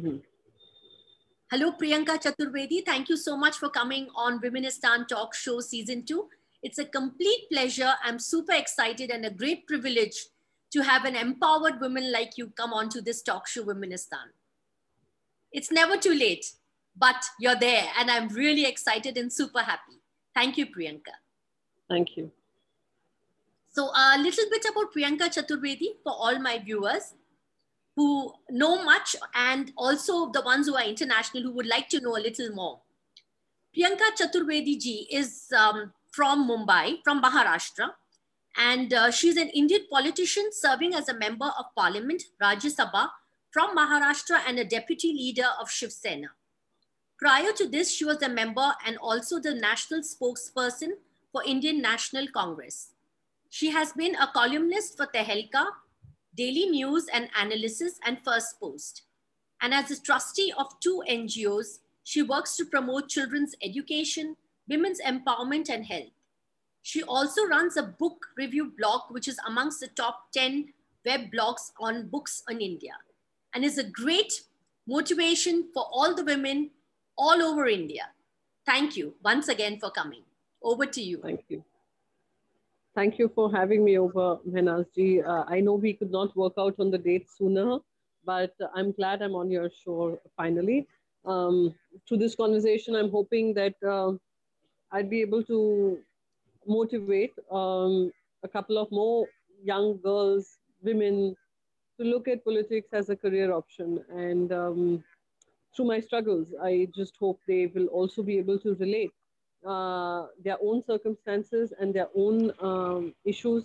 Hmm. Hello, Priyanka Chaturvedi. Thank you so much for coming on Womenistan Talk Show Season 2. It's a complete pleasure. I'm super excited and a great privilege to have an empowered woman like you come onto this talk show, Womenistan. It's never too late, but you're there, and I'm really excited and super happy. Thank you, Priyanka. Thank you. So, a little bit about Priyanka Chaturvedi for all my viewers who know much and also the ones who are international who would like to know a little more. Priyanka Chaturvedi ji is um, from Mumbai, from Maharashtra, and uh, she's an Indian politician serving as a member of parliament, Rajya Sabha, from Maharashtra and a deputy leader of Shiv Sena. Prior to this, she was a member and also the national spokesperson for Indian National Congress. She has been a columnist for Tehelka, Daily News and Analysis, and First Post. And as a trustee of two NGOs, she works to promote children's education, women's empowerment, and health. She also runs a book review blog, which is amongst the top 10 web blogs on books in India, and is a great motivation for all the women all over India. Thank you once again for coming. Over to you. Thank you. Thank you for having me over, Mehnazji. Uh, I know we could not work out on the date sooner, but I'm glad I'm on your show finally. Um, through this conversation, I'm hoping that uh, I'd be able to motivate um, a couple of more young girls, women, to look at politics as a career option. And um, through my struggles, I just hope they will also be able to relate uh, their own circumstances and their own um, issues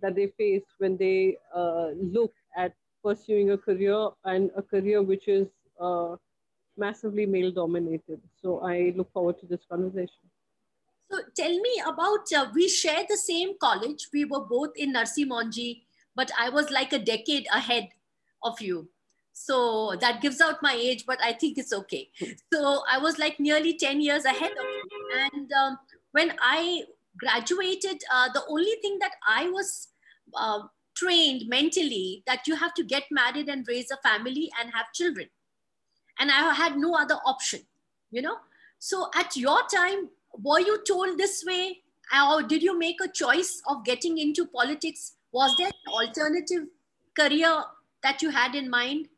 that they face when they uh, look at pursuing a career and a career which is uh, massively male dominated. So I look forward to this conversation. So tell me about, uh, we share the same college. We were both in Narsee Monjee, but I was like a decade ahead of you. So that gives out my age, but I think it's okay. So I was like nearly 10 years ahead of you. And um, when I graduated, uh, the only thing that I was uh, trained mentally that you have to get married and raise a family and have children. And I had no other option, you know? So at your time, were you told this way? Or did you make a choice of getting into politics? Was there an alternative career that you had in mind?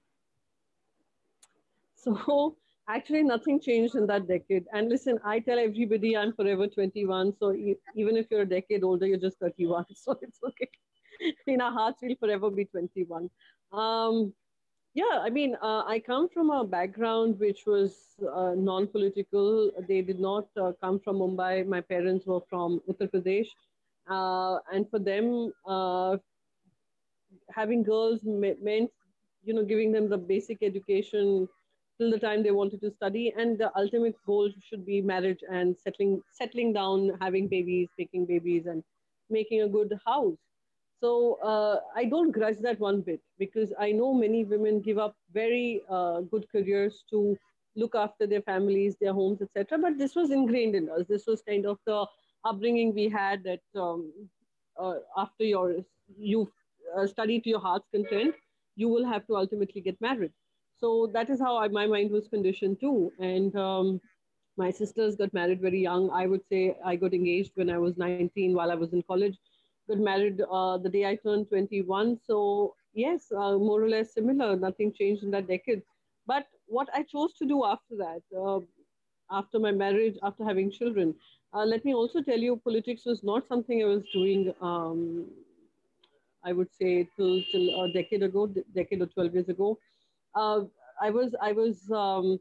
So actually nothing changed in that decade. And listen, I tell everybody I'm forever 21. So even if you're a decade older, you're just 31. So it's okay. In our hearts, we'll forever be 21. Um, yeah, I mean, uh, I come from a background which was uh, non political. They did not uh, come from Mumbai. My parents were from Uttar Pradesh. Uh, and for them, uh, having girls me- meant, you know, giving them the basic education till the time they wanted to study. And the ultimate goal should be marriage and settling, settling down, having babies, making babies, and making a good house. So uh, I don't grudge that one bit because I know many women give up very uh, good careers to look after their families, their homes, etc. But this was ingrained in us. This was kind of the upbringing we had that um, uh, after your you uh, study to your heart's content, you will have to ultimately get married. So that is how I, my mind was conditioned too. And um, my sisters got married very young. I would say I got engaged when I was 19 while I was in college got married uh, the day I turned 21. So yes, uh, more or less similar. Nothing changed in that decade. But what I chose to do after that, uh, after my marriage, after having children, uh, let me also tell you, politics was not something I was doing. Um, I would say till till a decade ago, decade or 12 years ago. Uh, I was I was um,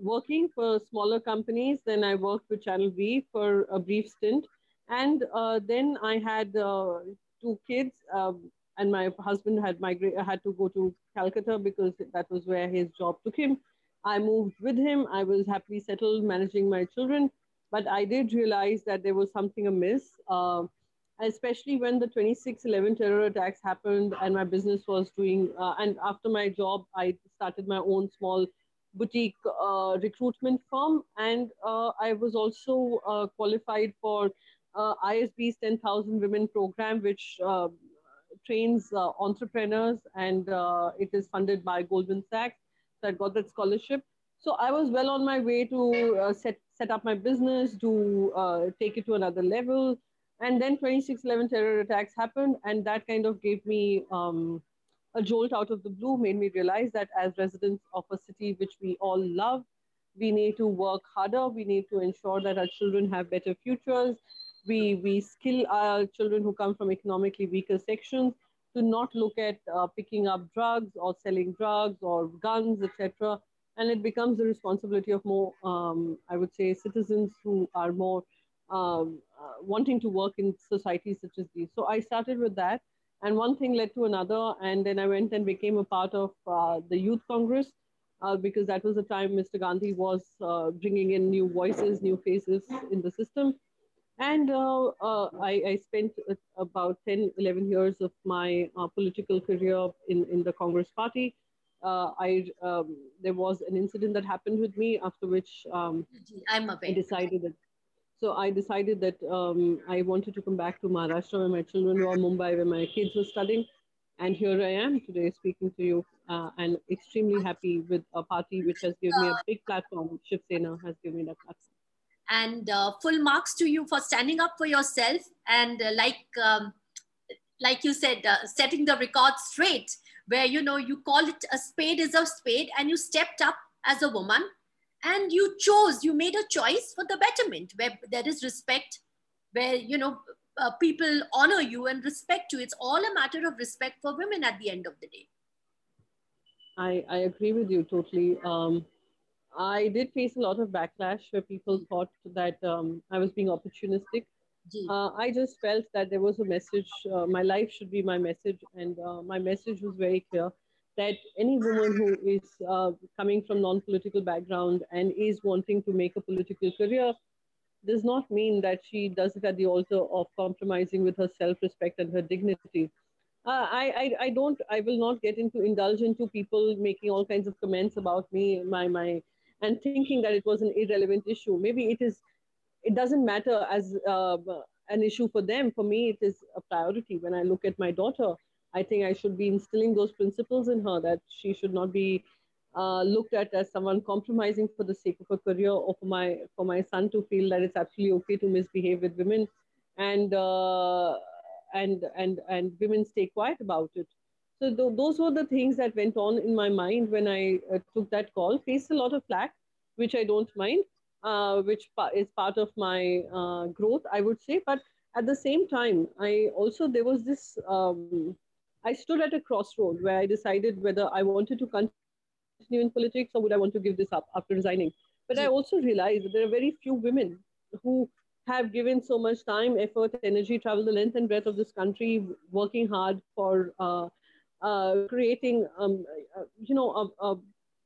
working for smaller companies. Then I worked with Channel V for a brief stint and uh, then I had uh, two kids, um, and my husband had migrated, had to go to Calcutta because that was where his job took him. I moved with him. I was happily settled managing my children, but I did realize that there was something amiss, uh, especially when the 2611 terror attacks happened and my business was doing. Uh, and after my job, I started my own small boutique uh, recruitment firm, and uh, I was also qualified for uh, ISB's 10,000 Women program, which uh, trains uh, entrepreneurs and uh, it is funded by Goldman Sachs. So I got that scholarship. So I was well on my way to uh, set set up my business, to uh, take it to another level. And then 2611 terror attacks happened, and that kind of gave me um, a jolt out of the blue, made me realize that as residents of a city which we all love, we need to work harder. We need to ensure that our children have better futures. We, we skill our children who come from economically weaker sections to not look at uh, picking up drugs or selling drugs or guns, etc and it becomes the responsibility of more, um, I would say, citizens who are more um, uh, wanting to work in societies such as these. So I started with that, and one thing led to another, and then I went and became a part of uh, the Youth Congress. Uh, because that was the time Mr. Gandhi was uh, bringing in new voices, new faces in the system. And uh, uh, I, I, spent about 10, 11 years of my political career in, in the Congress party uh, I um, there was an incident that happened with me after which um, I'm aware. I decided that. So I decided that um, I wanted to come back to Maharashtra where my children were, Mumbai where my kids were studying, and here I am today speaking to you, uh, and extremely happy with a party which has given me a big platform. Shiv Sena has given me that platform. And uh, full marks to you for standing up for yourself and uh, like um, like you said, uh, setting the record straight where you know you call it a spade is a spade and you stepped up as a woman and you chose you made a choice for the betterment where there is respect where you know uh, people honor you and respect you. It's all a matter of respect for women at the end of the day. I i agree with you totally. Um, i did face a lot of backlash where people thought that um, i was being opportunistic. Uh, I just felt that there was a message. Uh, my life should be my message, and uh, my message was very clear that any woman who is uh, coming from non-political background and is wanting to make a political career does not mean that she does it at the altar of compromising with her self-respect and her dignity. Uh, I, I, I don't, I will not get into indulge into people making all kinds of comments about me, my, my, and thinking that it was an irrelevant issue. Maybe it is it doesn't matter as uh, an issue for them. For me, it is a priority. When I look at my daughter, I think I should be instilling those principles in her that she should not be uh, looked at as someone compromising for the sake of a career, or for my for my son to feel that it's absolutely okay to misbehave with women, and uh, and and and women stay quiet about it. So th- those were the things that went on in my mind when I uh, took that call. Faced a lot of flack, which I don't mind, uh, which is part of my uh, growth, I would say. But at the same time, I also, there was this, um, I stood at a crossroad where I decided whether I wanted to continue in politics or would I want to give this up after resigning. But I also realized that there are very few women who have given so much time, effort, energy, travel the length and breadth of this country, working hard for uh, uh, creating, um, uh, you know, a, a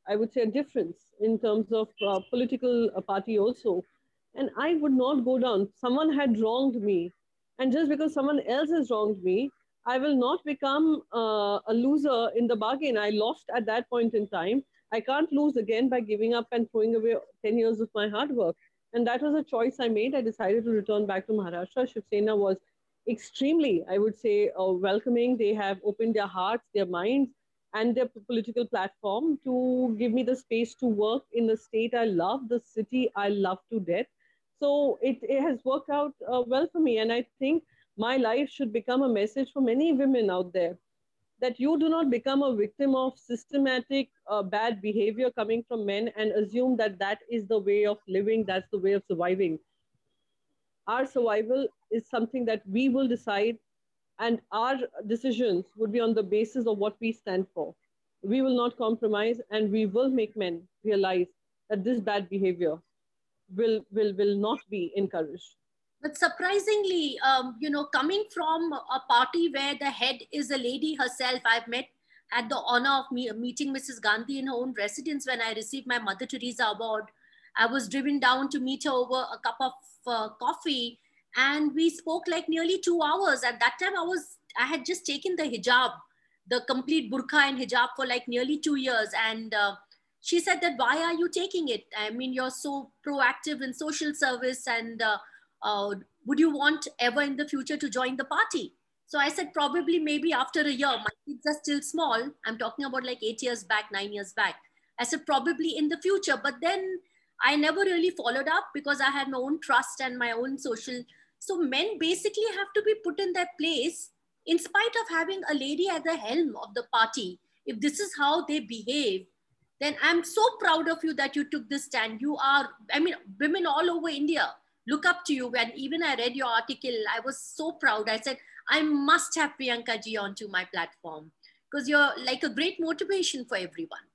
I would say, a difference in terms of uh, political uh, party also. And I would not go down. Someone had wronged me. And just because someone else has wronged me, I will not become uh, a loser in the bargain. I lost at that point in time. I can't lose again by giving up and throwing away 10 years of my hard work. And that was a choice I made. I decided to return back to Maharashtra. Shiv Sena was extremely, I would say, uh, welcoming. They have opened their hearts, their minds, and their political platform to give me the space to work in the state I love, the city I love to death. So it, it has worked out uh, well for me. And I think my life should become a message for many women out there that you do not become a victim of systematic uh, bad behavior coming from men and assume that that is the way of living, that's the way of surviving. Our survival is something that we will decide and our decisions would be on the basis of what we stand for. We will not compromise and we will make men realize that this bad behavior will, will, will not be encouraged. But surprisingly, um, you know, coming from a party where the head is a lady herself, I've met, had the honor of me, meeting Mrs. Gandhi in her own residence when I received my Mother Teresa award. I was driven down to meet her over a cup of uh, coffee and we spoke like nearly two hours at that time i was i had just taken the hijab the complete burqa and hijab for like nearly two years and uh, she said that why are you taking it i mean you're so proactive in social service and uh, uh, would you want ever in the future to join the party so i said probably maybe after a year my kids are still small i'm talking about like eight years back nine years back I said, probably in the future. But then I never really followed up because I had my own trust and my own social. So men basically have to be put in their place in spite of having a lady at the helm of the party. If this is how they behave, then I'm so proud of you that you took this stand. You are, I mean, women all over India look up to you. When even I read your article, I was so proud. I said, I must have Priyanka ji onto my platform because you're like a great motivation for everyone.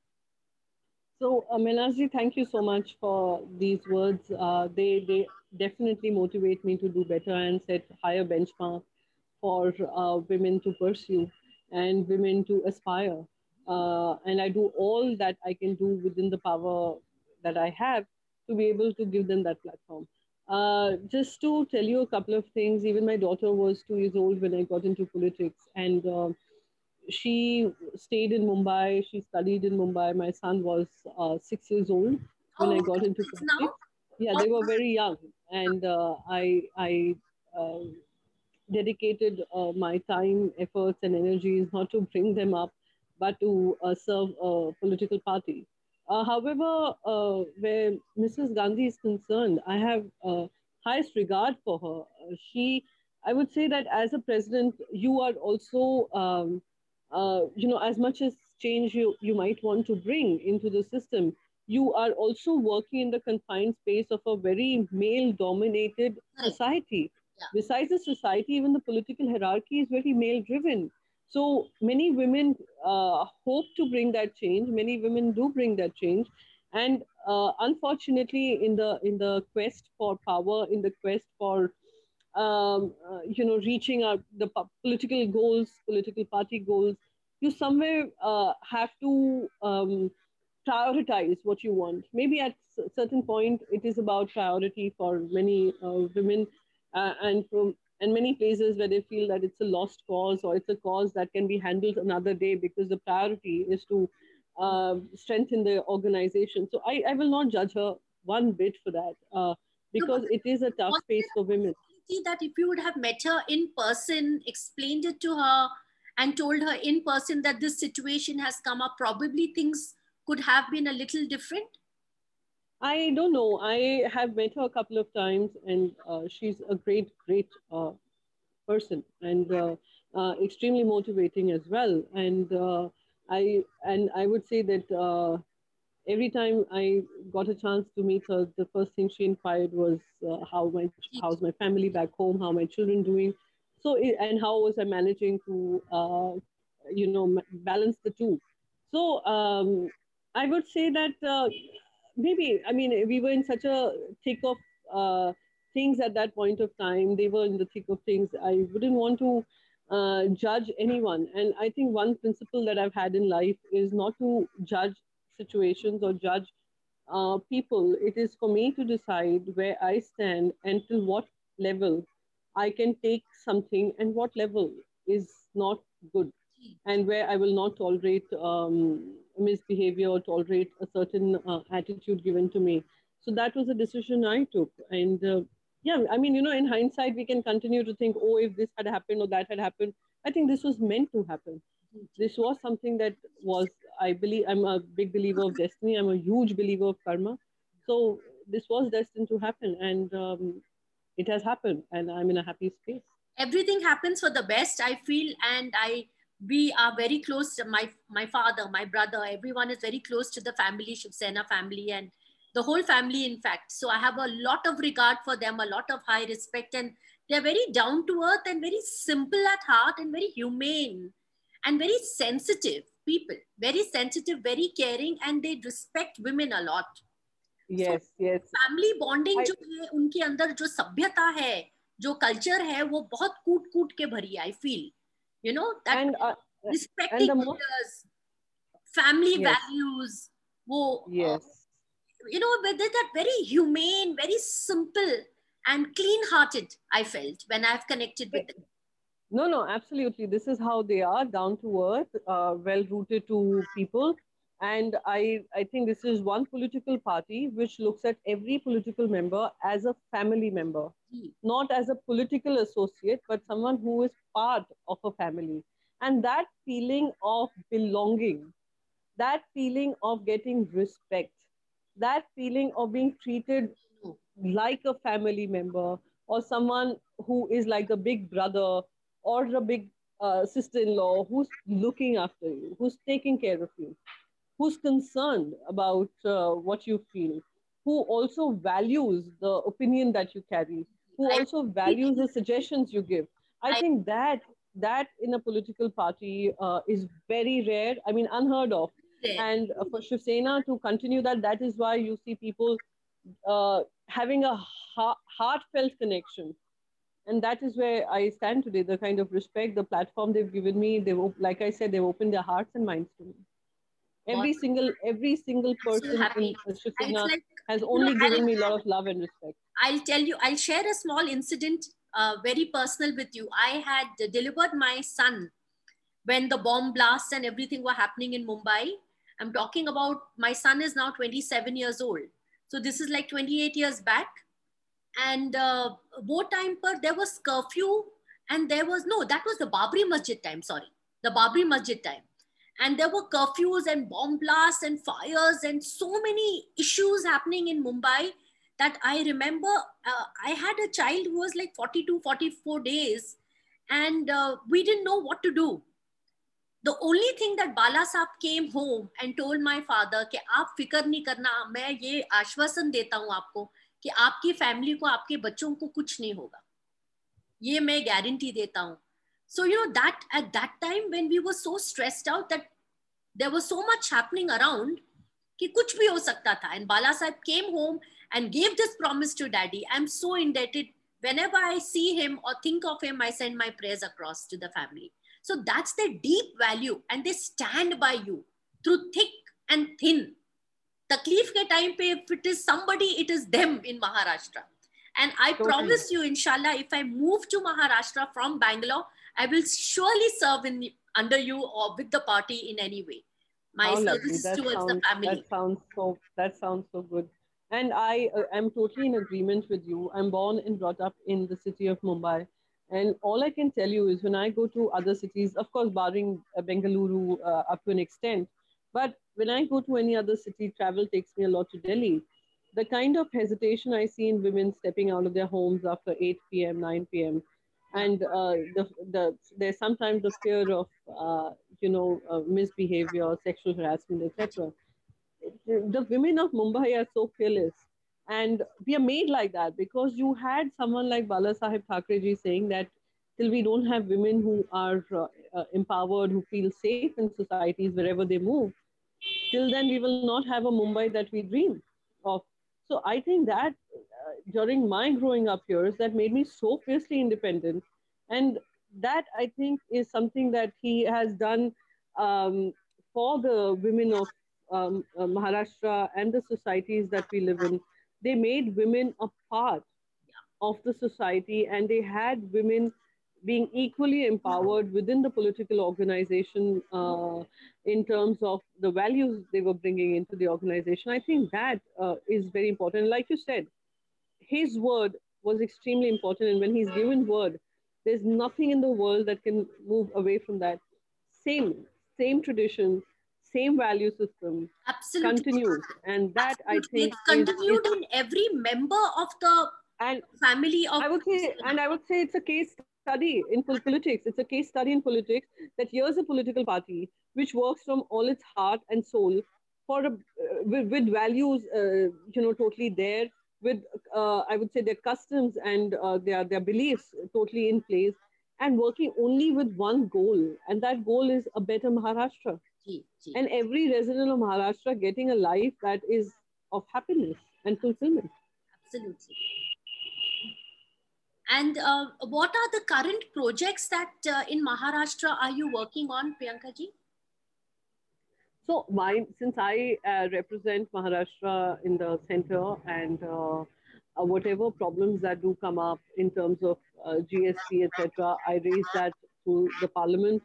So, uh, Mehnazji, thank you so much for these words. Uh, they, they definitely motivate me to do better and set higher benchmark for uh, women to pursue and women to aspire. Uh, and I do all that I can do within the power that I have to be able to give them that platform. Uh, just to tell you a couple of things, even my daughter was two years old when I got into politics, and uh, she stayed in Mumbai. She studied in Mumbai. My son was uh, six years old when oh, I got into politics. Now? Yeah, they were very young, and uh, I I uh, dedicated uh, my time, efforts, and energies not to bring them up, but to uh, serve a political party. Uh, however, uh, where Mrs. Gandhi is concerned, I have uh, highest regard for her. Uh, she, I would say that as a president, you are also, um, uh, you know, as much as change you, you might want to bring into the system, you are also working in the confined space of a very male dominated society. Yeah. Besides the society, even the political hierarchy is very male driven. So many women uh, hope to bring that change. Many women do bring that change, and uh, unfortunately, in the in the quest for power, in the quest for um, uh, you know reaching our the political goals, political party goals, you somewhere uh, have to um, prioritize what you want. Maybe at a certain point, it is about priority for many uh, women, uh, and from and many places where they feel that it's a lost cause or it's a cause that can be handled another day because the priority is to uh, strengthen the organization. So I, I will not judge her one bit for that uh, because no, it is a tough space for women. See that if you would have met her in person, explained it to her, and told her in person that this situation has come up, probably things could have been a little different. I don't know. I have met her a couple of times, and uh, she's a great, great uh, person and uh, uh extremely motivating as well. And uh, I and I would say that uh, every time I got a chance to meet her, the first thing she inquired was how my how's my family back home, how my children doing, so and how was I managing to you know balance the two. So um, I would say that maybe i mean we were in such a thick of uh, things at that point of time. They were in the thick of things. I wouldn't want to uh, judge anyone. And i think one principle that i've had in life is not to judge situations or judge uh, people. It is for me to decide where i stand and till what level i can take something and what level is not good and where i will not tolerate um, misbehavior or tolerate a certain uh, attitude given to me. So that was a decision I took. And uh, yeah, I mean, you know, in hindsight, we can continue to think, oh, if this had happened or that had happened. I think this was meant to happen. This was something that was, I believe, I'm a big believer of destiny. I'm a huge believer of karma. So this was destined to happen. And um, it has happened. And I'm in a happy space. Everything happens for the best, I feel. And I we are very close to my my father my brother everyone is very close to the family Shiv Sena family and the whole family in fact so i have a lot of regard for them a lot of high respect and they're very down to earth and very simple at heart and very humane and very sensitive people very sensitive very caring and they respect women a lot yes so, yes family bonding I... जो है उनके अंदर जो सभ्यता है जो culture है वो बहुत कूट कूट के भरी I feel you know that and, uh, respecting and others family yes. values wo, yes. uh, you know with that very humane very simple and clean hearted i felt when i've connected with them. no no absolutely. This is how they are down to earth uh, well rooted to people and I, I think this is one political party which looks at every political member as a family member, mm. not as a political associate, but someone who is part of a family. And that feeling of belonging, that feeling of getting respect, that feeling of being treated like a family member or someone who is like a big brother or a big uh, sister-in-law who's looking after you, who's taking care of you, who's concerned about uh, what you feel, who also values the opinion that you carry, who also values the suggestions you give. I think that that in a political party uh, is very rare. I mean, unheard of. And for Shiv Sena to continue that, that is why you see people uh, having a ha- heartfelt connection. And that is where I stand today. The kind of respect, the platform they've given me, they've, like I said, they've opened their hearts and minds to me. Every what? single, every single person so in Shiv like, has only know, given I'll, me a lot of love and respect. I'll tell you, I'll share a small incident, uh, very personal with you. I had delivered my son when the bomb blasts and everything were happening in Mumbai. I'm talking about my son is now 27 years old. So this is like 28 years back. And uh, time per, there was curfew and there was, no, that was the Babri Masjid time, sorry. The Babri Masjid time and there were curfews and bomb blasts and fires and so many issues happening in mumbai that i remember uh, i had a child who was like 42 44 days and uh, we didn't know what to do. The only thing that Balasaheb came home and told my father कि आप फिकर नहीं करना मैं ये आश्वासन देता हूँ आपको कि आपकी फैमिली को आपके बच्चों को कुछ नहीं होगा। ये मैं गारंटी देता हूँ। so you know that at that time when we were so stressed out that there was so much happening around कि कुछ भी हो सकता था and Bala Sahib came home and gave this promise to daddy i'm so indebted whenever i see him or think of him i send my prayers across to the family so that's the deep value and they stand by you through thick and thin taklif ke time pe if it is somebody it is them in maharashtra and i totally. promise you inshallah if i move to maharashtra from bangalore i will surely serve in under you or with the party in any way my oh, service towards sounds, the family that sounds so that sounds so good and I uh, am totally in agreement with you. I'm born and brought up in the city of Mumbai. And all I can tell you is when I go to other cities, of course, barring uh, Bengaluru uh, up to an extent, but when I go to any other city, travel takes me a lot to Delhi. The kind of hesitation I see in women stepping out of their homes after 8 p.m., 9 p.m., and uh, the, the, there's sometimes the fear of, uh, you know, uh, misbehavior, sexual harassment, etc the women of Mumbai are so fearless. And we are made like that because you had someone like Balasaheb Thackeray saying that till we don't have women who are uh, uh, empowered, who feel safe in societies wherever they move, till then we will not have a Mumbai that we dream of. So I think that during my growing up years, that made me so fiercely independent. And that I think is something that he has done um, for the women of um, uh, Maharashtra and the societies that we live in, they made women a part of the society and they had women being equally empowered within the political organization uh, in terms of the values they were bringing into the organization. I think that uh, is very important. Like you said, his word was extremely important. And when he's given word, there's nothing in the world that can move away from that. Same, same tradition, same value system Absolutely. continues. And that Absolutely. I think it's continued is, in every member of the and family of I would say and I would say it's a case study in politics. It's a case study in politics that here's a political party which works from all its heart and soul for a, uh, with, with, values, uh, you know, totally there, with uh, I would say their customs and uh, their their beliefs totally in place, and working only with one goal, and that goal is a better Maharashtra. And every resident of Maharashtra getting a life that is of happiness and fulfillment. Absolutely. And uh, what are the current projects that uh, in Maharashtra are you working on, Priyanka ji? So, since I uh, represent Maharashtra in the center and uh, whatever problems that do come up in terms of uh, GST, etc., I raise that to the parliament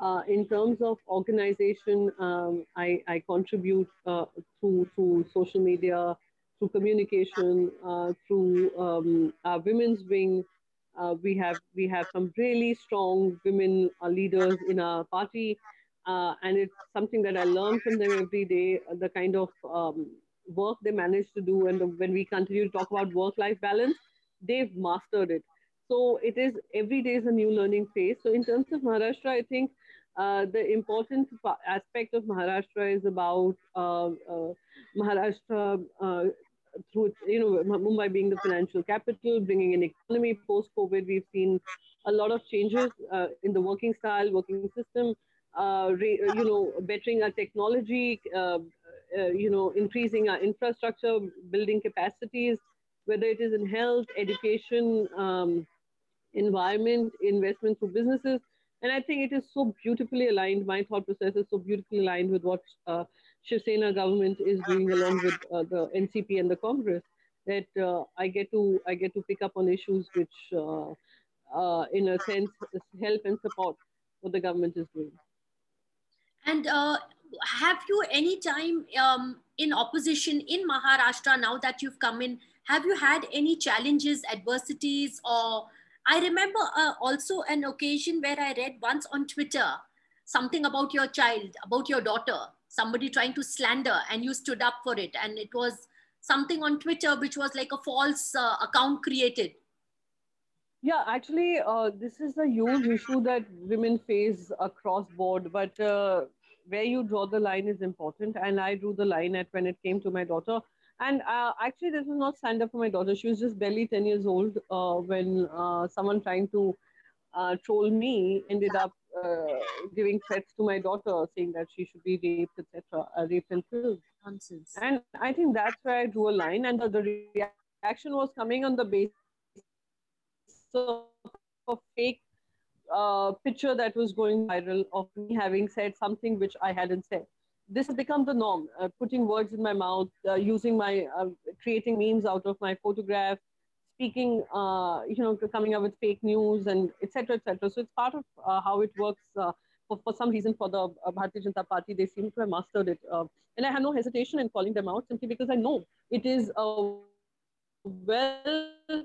uh, in terms of organization, um, I, I, contribute uh, through, through social media, through communication, uh, through um, our women's wing. We have we have some really strong women leaders in our party. Uh, and it's something that I learn from them every day. The kind of um, work they manage to do, and the, when we continue to talk about work-life balance, they've mastered it. So it is every day is a new learning phase. So in terms of Maharashtra, I think uh, the important aspect of Maharashtra is about uh, uh, Maharashtra uh, through, you know, Mumbai being the financial capital, bringing in economy post-COVID. We've seen a lot of changes uh, in the working style, working system, uh, re, you know, bettering our technology, you know, increasing our infrastructure, building capacities, whether it is in health, education, um, environment, investment through businesses. And I think it is so beautifully aligned. My thought process is so beautifully aligned with what uh, Shiv Sena government is doing along with uh, the NCP and the Congress. That uh, I get to I get to pick up on issues which, uh, uh, in a sense, help and support what the government is doing. And uh, have you any time um, in opposition in Maharashtra now that you've come in? Have you had any challenges, adversities, or I remember uh, also an occasion where I read once on Twitter something about your child, about your daughter, somebody trying to slander, and you stood up for it. And it was something on Twitter which was like a false uh, account created. Yeah, actually, uh, this is a huge issue that women face across board. But uh, where you draw the line is important. And I drew the line at when it came to my daughter and uh, actually, this was not stand up for my daughter. She was just barely 10 years old uh, when uh, someone trying to uh, troll me ended up uh, giving threats to my daughter, saying that she should be raped, etc., uh, raped and killed. Nonsense. And I think that's where I drew a line. And the, the reaction was coming on the basis of a fake picture that was going viral of me having said something which I hadn't said this has become the norm. Uh, putting words in my mouth, uh, using my, uh, creating memes out of my photograph, speaking, uh, you know, coming up with fake news and etc. etc. So it's part of uh, how it works. Uh, for, for some reason, for the Bharatiya Janata Party, they seem to have mastered it. and I have no hesitation in calling them out simply because I know it is a well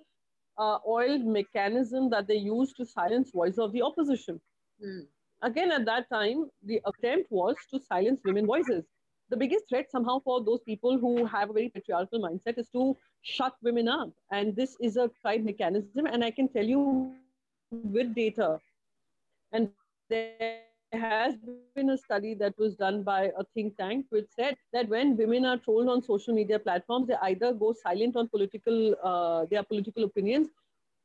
oiled mechanism that they use to silence voice of the opposition. Mm again, at that time, the attempt was to silence women voices. The biggest threat somehow for those people who have a very patriarchal mindset is to shut women up. And this is a tried mechanism. And I can tell you with data, and there has been a study that was done by a think tank which said that when women are trolled on social media platforms, they either go silent on political uh, their political opinions,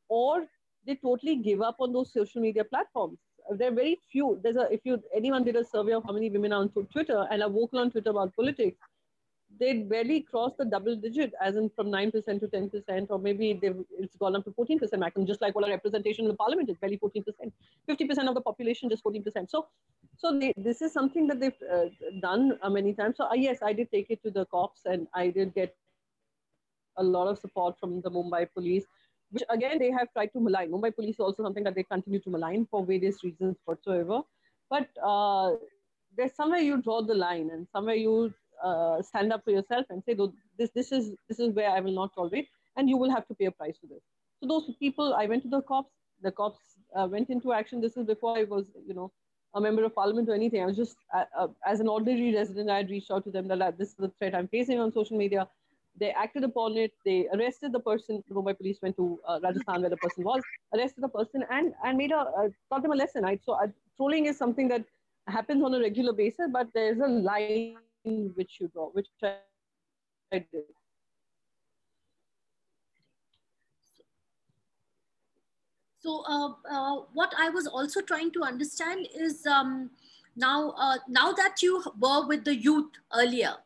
or they totally give up on those social media platforms there are very few. There's a if you anyone did a survey of how many women are on Twitter and are vocal on Twitter about politics, they barely cross the double digit, as in from nine percent to ten percent, or maybe it's gone up to fourteen percent maximum. Just like what our representation in the parliament is barely fourteen percent, fifty percent of the population just fourteen percent. So, so they, this is something that they've uh, done uh, many times. So uh, yes, I did take it to the cops, and I did get a lot of support from the Mumbai police which again they have tried to malign. Mumbai police is also something that they continue to malign for various reasons whatsoever. But uh, there's somewhere you draw the line and somewhere you uh, stand up for yourself and say, this, this, is, this is where I will not tolerate and you will have to pay a price for this. So those people, I went to the cops, the cops uh, went into action. This is before I was, you know, a member of parliament or anything. I was just, uh, uh, as an ordinary resident, I had reached out to them that this is the threat I'm facing on social media they acted upon it. They arrested the person. The Mumbai police went to uh, Rajasthan where the person was, arrested the person, and and made a uh, taught them a lesson. Right. So trolling is something that happens on a regular basis, but there's a line which you draw, which I, I did. So uh, uh, what I was also trying to understand is um, now uh, now that you were with the youth earlier,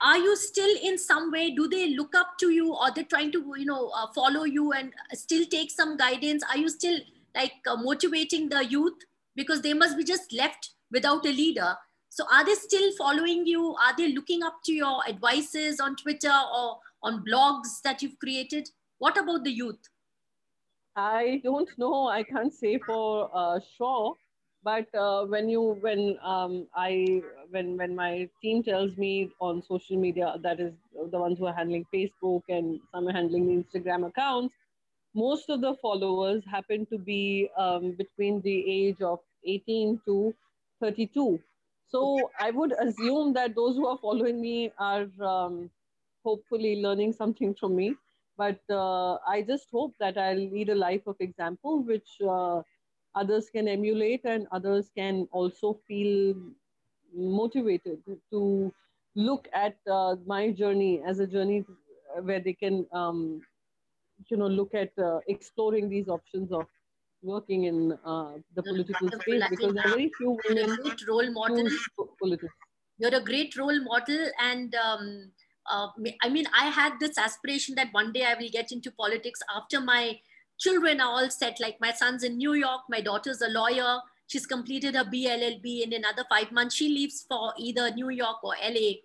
are you still in some way do they look up to you or they're trying to you know uh, follow you and still take some guidance? Are you still like uh, motivating the youth? Because they must be just left without a leader so are they still following you? Are they looking up to your advices on twitter or on blogs that you've created? What about the youth? I don't know. I can't say for uh, sure. But uh, when you when um, i when when my team tells me on social media that is the ones who are handling facebook and some are handling the instagram accounts most of the followers happen to be um, between the age of 18 to 32 So I would assume that those who are following me are um, hopefully learning something from me. But uh, I just hope that I'll lead a life of example, which uh, others can emulate and others can also feel motivated to look at uh, my journey as a journey where they can, um, you know, look at uh, exploring these options of working in uh, the political space because there are very few women role model. Politics. You're a great role model, and um, uh, I mean, I had this aspiration that one day I will get into politics after my children are all set. Like my son's in New York, my daughter's a lawyer. She's completed her BLLB in another five months. She leaves for either New York or LA.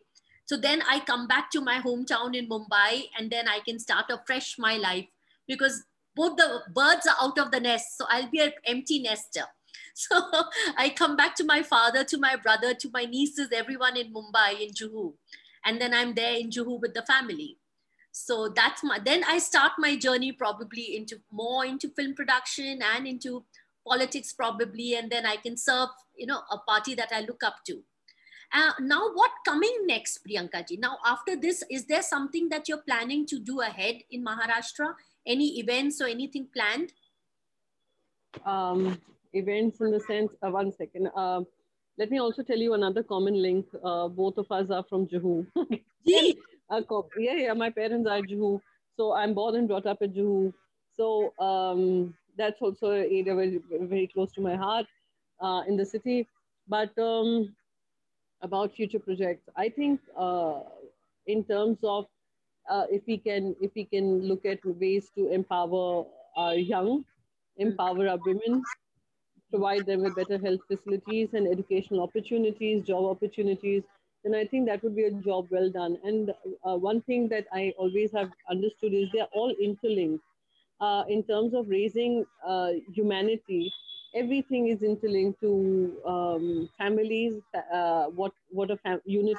So then I come back to my hometown in Mumbai and then I can start afresh my life because both the birds are out of the nest. So I'll be an empty nester. So I come back to my father, to my brother, to my nieces, everyone in Mumbai, in Juhu. And then I'm there in Juhu with the family. So that's my, then I start my journey probably into more into film production and into politics probably. And then I can serve, you know, a party that I look up to. Uh, now, what coming next, Priyanka ji? Now, after this, is there something that you're planning to do ahead in Maharashtra? Any events or anything planned? Um, events in the sense, uh, one second. Uh, let me also tell you another common link. Uh, both of us are from Juhu. yeah, yeah, my parents are Juhu. So I'm born and brought up in Juhu. So um, that's also an area very, very close to my heart uh, in the city. But um, about future projects, I think uh, in terms of uh, if we can if we can look at ways to empower our young, empower our women, provide them with better health facilities and educational opportunities, job opportunities, then I think that would be a job well done. And uh, one thing that I always have understood is they're all interlinked. Uh, in terms of raising uh, humanity, everything is interlinked to um, families, uh, what, what a fam- unit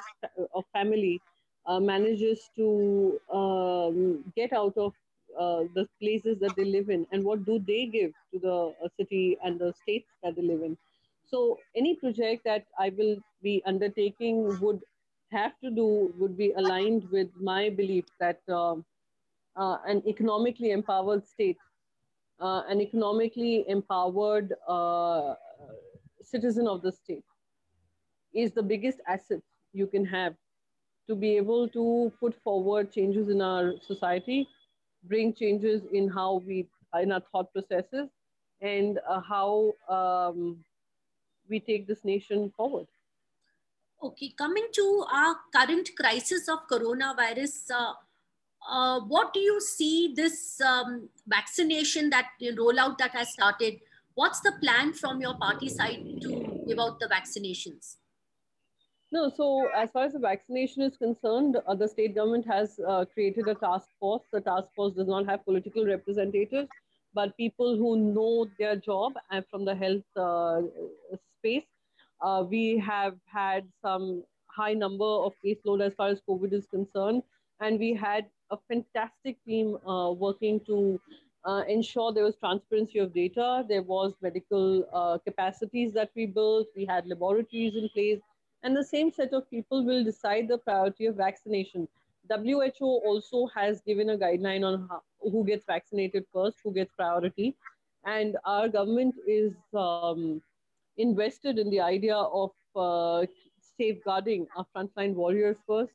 of family uh, manages to um, get out of uh, the places that they live in and what do they give to the uh, city and the states that they live in. So any project that I will be undertaking would have to do, would be aligned with my belief that uh, uh an economically empowered state, uh, an economically empowered citizen of the state is the biggest asset you can have to be able to put forward changes in our society, bring changes in how we, in our thought processes, and uh, how um, we take this nation forward. Okay, coming to our current crisis of coronavirus, uh, uh, what do you see this um, vaccination that rollout that has started? What's the plan from your party side to give out the vaccinations? No, so as far as the vaccination is concerned, uh, the state government has uh, created a task force. The task force does not have political representatives, but people who know their job and from the health uh, space. Uh, we have had some high number of caseload as far as COVID is concerned, and we had a fantastic team uh, working to uh, ensure there was transparency of data. There was medical capacities that we built. We had laboratories in place and the same set of people will decide the priority of vaccination. WHO also has given a guideline on how, who gets vaccinated first, who gets priority. And our government is um, invested in the idea of uh, safeguarding our frontline warriors first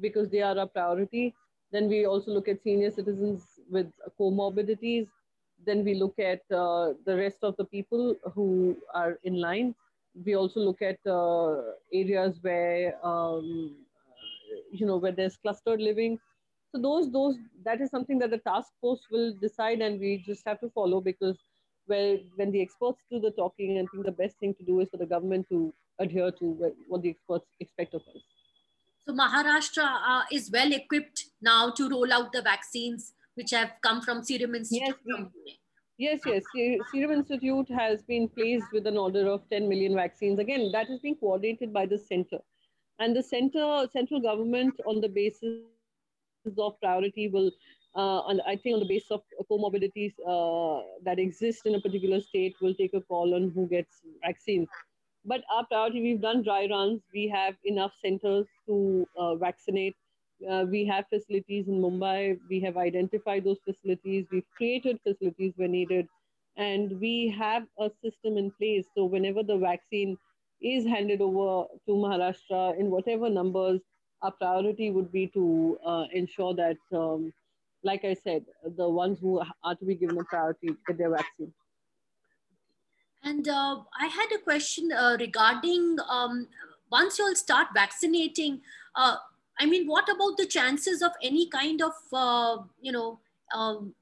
because they are our priority. Then we also look at senior citizens with comorbidities. Then we look at uh, the rest of the people who are in line we also look at uh, areas where um, you know where there's clustered living. So those those that is something that the task force will decide and we just have to follow because where when the experts do the talking i think the best thing to do is for the government to adhere to what the experts expect of us. So maharashtra uh, is well equipped now to roll out the vaccines which have come from serum institute yes, we, Yes, yes. Serum Institute has been placed with an order of 10 million vaccines. Again, that is being coordinated by the center. And the center, central government on the basis of priority will, uh, I think on the basis of comorbidities uh, that exist in a particular state, will take a call on who gets vaccines. But our priority, we've done dry runs. We have enough centers to uh, vaccinate. Uh, we have facilities in Mumbai. We have identified those facilities. We've created facilities where needed. And we have a system in place. So whenever the vaccine is handed over to Maharashtra in whatever numbers, our priority would be to uh, ensure that, um, like I said, the ones who are to be given a priority get their vaccine. And uh, I had a question uh, regarding um, once you'll start vaccinating, uh, I mean, what about the chances of any kind of, uh, you know, um,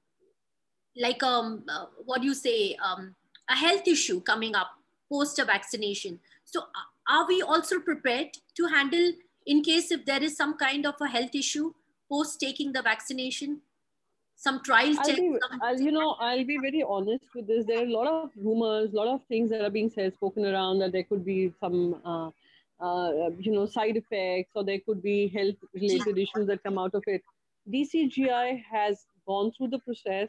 like um, uh, what do you say, um, a health issue coming up post a vaccination? So, uh, are we also prepared to handle in case if there is some kind of a health issue post taking the vaccination? some trial I'll be, I'll, you know, I'll be very honest with this. There are a lot of rumors, a lot of things that are being said, spoken around that there could be some, uh, uh, you know, side effects or there could be health related issues that come out of it. DCGI has gone through the process.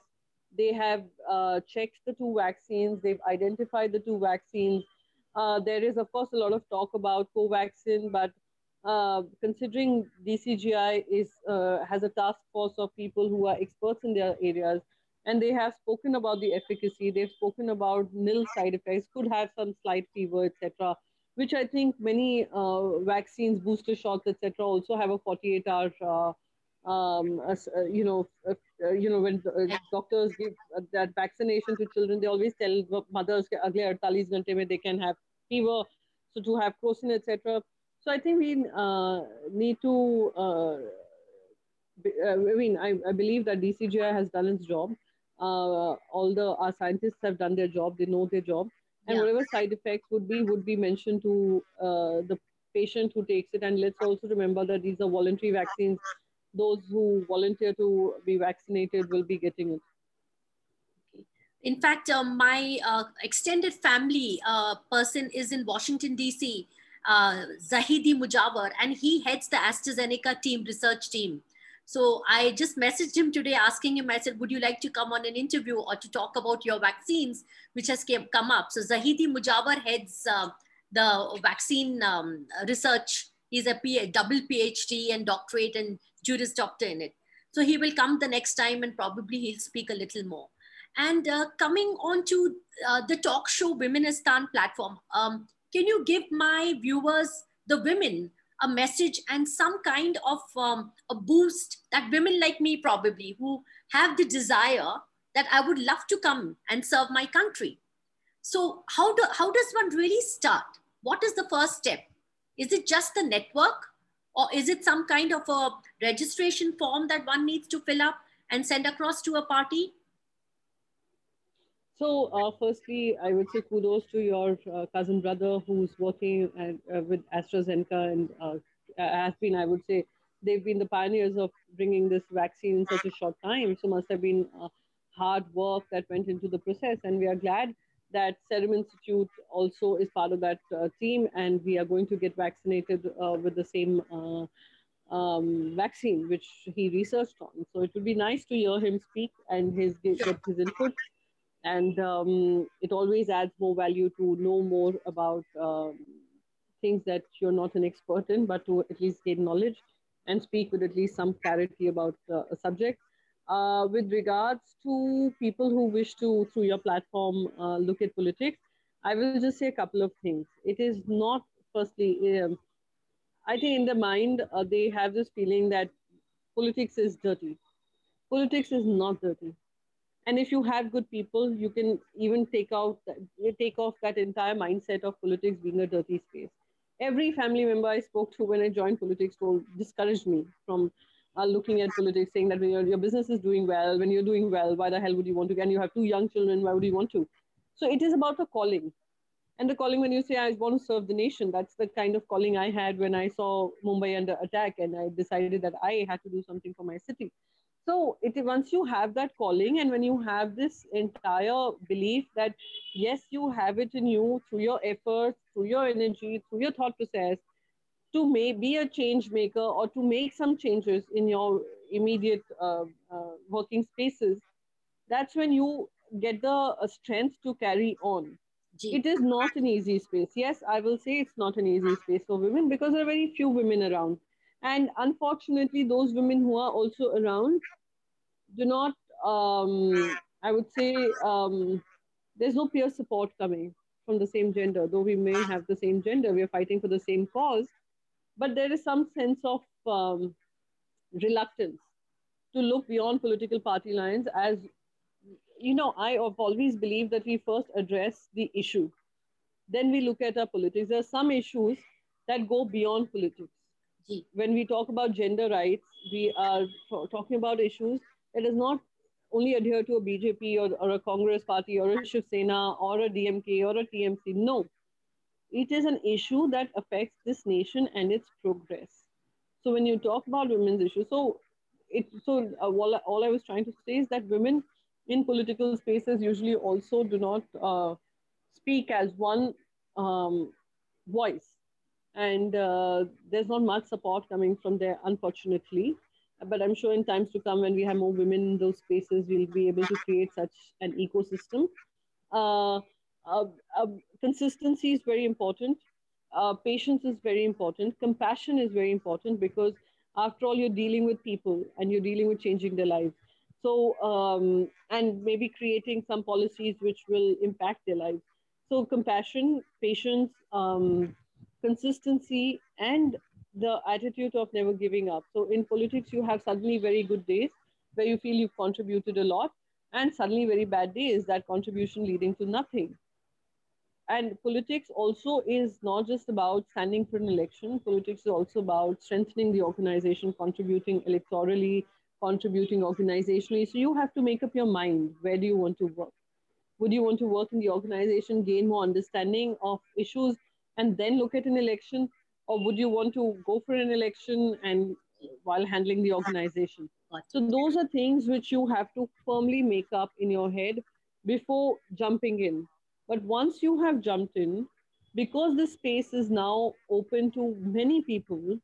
They have uh, checked the two vaccines. They've identified the two vaccines. Uh, there is, of course, a lot of talk about Covaxin, but uh, considering DCGI is uh, has a task force of people who are experts in their areas, and they have spoken about the efficacy. They've spoken about nil side effects, could have some slight fever, etc which I think many uh, vaccines, booster shots, etc., also have a 48-hour, uh, um, uh, you know, uh, uh, you know when uh, doctors give that vaccination to children, they always tell mothers that 48 they can have fever, so to have crocin, etc. So I think we need to. I mean, I, I, believe that DCGI has done its job. all the our scientists have done their job. They know their job and yeah. whatever side effects would be would be mentioned to uh, the patient who takes it. And let's also remember that these are voluntary vaccines. Those who volunteer to be vaccinated will be getting it. In fact, uh, my uh, extended family uh, person is in Washington, D.C uh, Zahidi Mujawar, and he heads the AstraZeneca team, research team. So I just messaged him today asking him, I said, would you like to come on an interview or to talk about your vaccines, which has came, come up. So Zahidi Mujawar heads uh, the vaccine um, research. He's a double PhD and doctorate and Juris Doctor in it. So he will come the next time and probably he'll speak a little more. And uh, coming on to uh, the talk show Womenistan platform, um, can you give my viewers, the women, a message and some kind of um, a boost that women like me probably who have the desire that I would love to come and serve my country. So how, do, how does one really start? What is the first step? Is it just the network or is it some kind of a registration form that one needs to fill up and send across to a party? So, uh, firstly, I would say kudos to your uh, cousin brother who's working at, uh, with AstraZeneca and uh, has been, I would say, they've been the pioneers of bringing this vaccine in such a short time. So, must have been uh, hard work that went into the process. And we are glad that Serum Institute also is part of that team, and we are going to get vaccinated with the same. Um, vaccine which he researched on. So it would be nice to hear him speak and his get his input and um, it always adds more value to know more about um, things that you're not an expert in, but to at least gain knowledge and speak with at least some clarity about uh, a subject. Uh, with regards to people who wish to, through your platform, uh, look at politics, I will just say a couple of things. It is not, firstly, um, I think in the mind, uh, they have this feeling that politics is dirty. Politics is not dirty and if you have good people you can even take out take off that entire mindset of politics being a dirty space. Every family member i spoke to when i joined politics told discouraged me from uh, looking at politics saying that when your, your business is doing well when you're doing well why the hell would you want to and you have two young children why would you want to? So it is about a calling. And the calling when you say i want to serve the nation that's the kind of calling i had when i saw mumbai under attack and i decided that i had to do something for my city so it once you have that calling and when you have this entire belief that yes you have it in you through your efforts through your energy through your thought process to may be a change maker or to make some changes in your immediate uh, uh, working spaces that's when you get the uh, strength to carry on it is not an easy space. Yes, I will say it's not an easy space for women because there are very few women around. And unfortunately, those women who are also around do not, um, I would say, um, there's no peer support coming from the same gender. Though we may have the same gender, we are fighting for the same cause. But there is some sense of um, reluctance to look beyond political party lines as you know, I have always believed that we first address the issue. Then we look at our politics. There are some issues that go beyond politics. When we talk about gender rights, we are talking about issues that does not only adhere to a BJP or, or a Congress party or a Shiv Sena or a DMK or a TMC. No, it is an issue that affects this nation and its progress. So when you talk about women's issues, so it so uh, all, all I was trying to say is that women in political spaces usually also do not uh, speak as one um, voice. And uh, there's not much support coming from there, unfortunately. But I'm sure in times to come, when we have more women in those spaces, we'll be able to create such an ecosystem. Uh, uh, uh consistency is very important. Uh, patience is very important. Compassion is very important because, after all, you're dealing with people and you're dealing with changing their lives. So, um, and maybe creating some policies which will impact their lives. So, compassion, patience, um, consistency, and the attitude of never giving up. So, in politics, you have suddenly very good days where you feel you've contributed a lot, and suddenly very bad days, that contribution leading to nothing. And politics also is not just about standing for an election. Politics is also about strengthening the organization, contributing electorally, contributing organizationally. So you have to make up your mind where do you want to work? Would you want to work in the organization, gain more understanding of issues, and then look at an election? Or would you want to go for an election and while handling the organization? So those are things which you have to firmly make up in your head before jumping in. But once you have jumped in, because the space is now open to many people,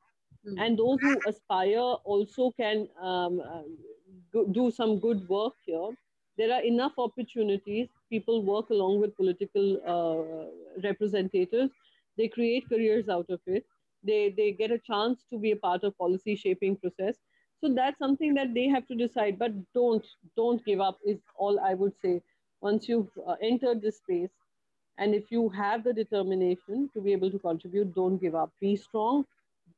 Mm. And those who aspire also can um, uh, do some good work here. There are enough opportunities. People work along with political uh, representatives. They create careers out of it. They, they get a chance to be a part of policy shaping process. So that's something that they have to decide. But don't don't give up is all I would say. Once you've uh, entered this space, and if you have the determination to be able to contribute, don't give up. Be strong,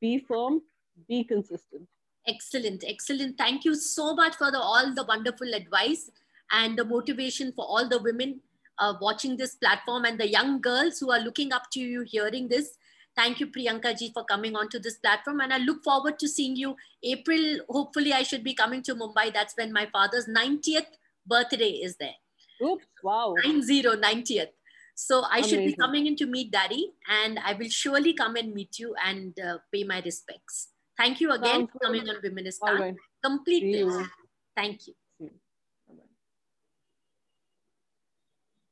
be firm, be consistent. Excellent, excellent. Thank you so much for the, all the wonderful advice and the motivation for all the women uh, watching this platform and the young girls who are looking up to you hearing this. Thank you, Priyanka ji, for coming onto this platform. And I look forward to seeing you April. Hopefully, I should be coming to Mumbai. That's when my father's 90th birthday is there. Oops, wow. 90, 90th. So I Amazing. should be coming in to meet Daddy, and I will surely come and meet you and uh, pay my respects. Thank you again Sounds for coming good. on Womenistan. Right. Complete. Thank you.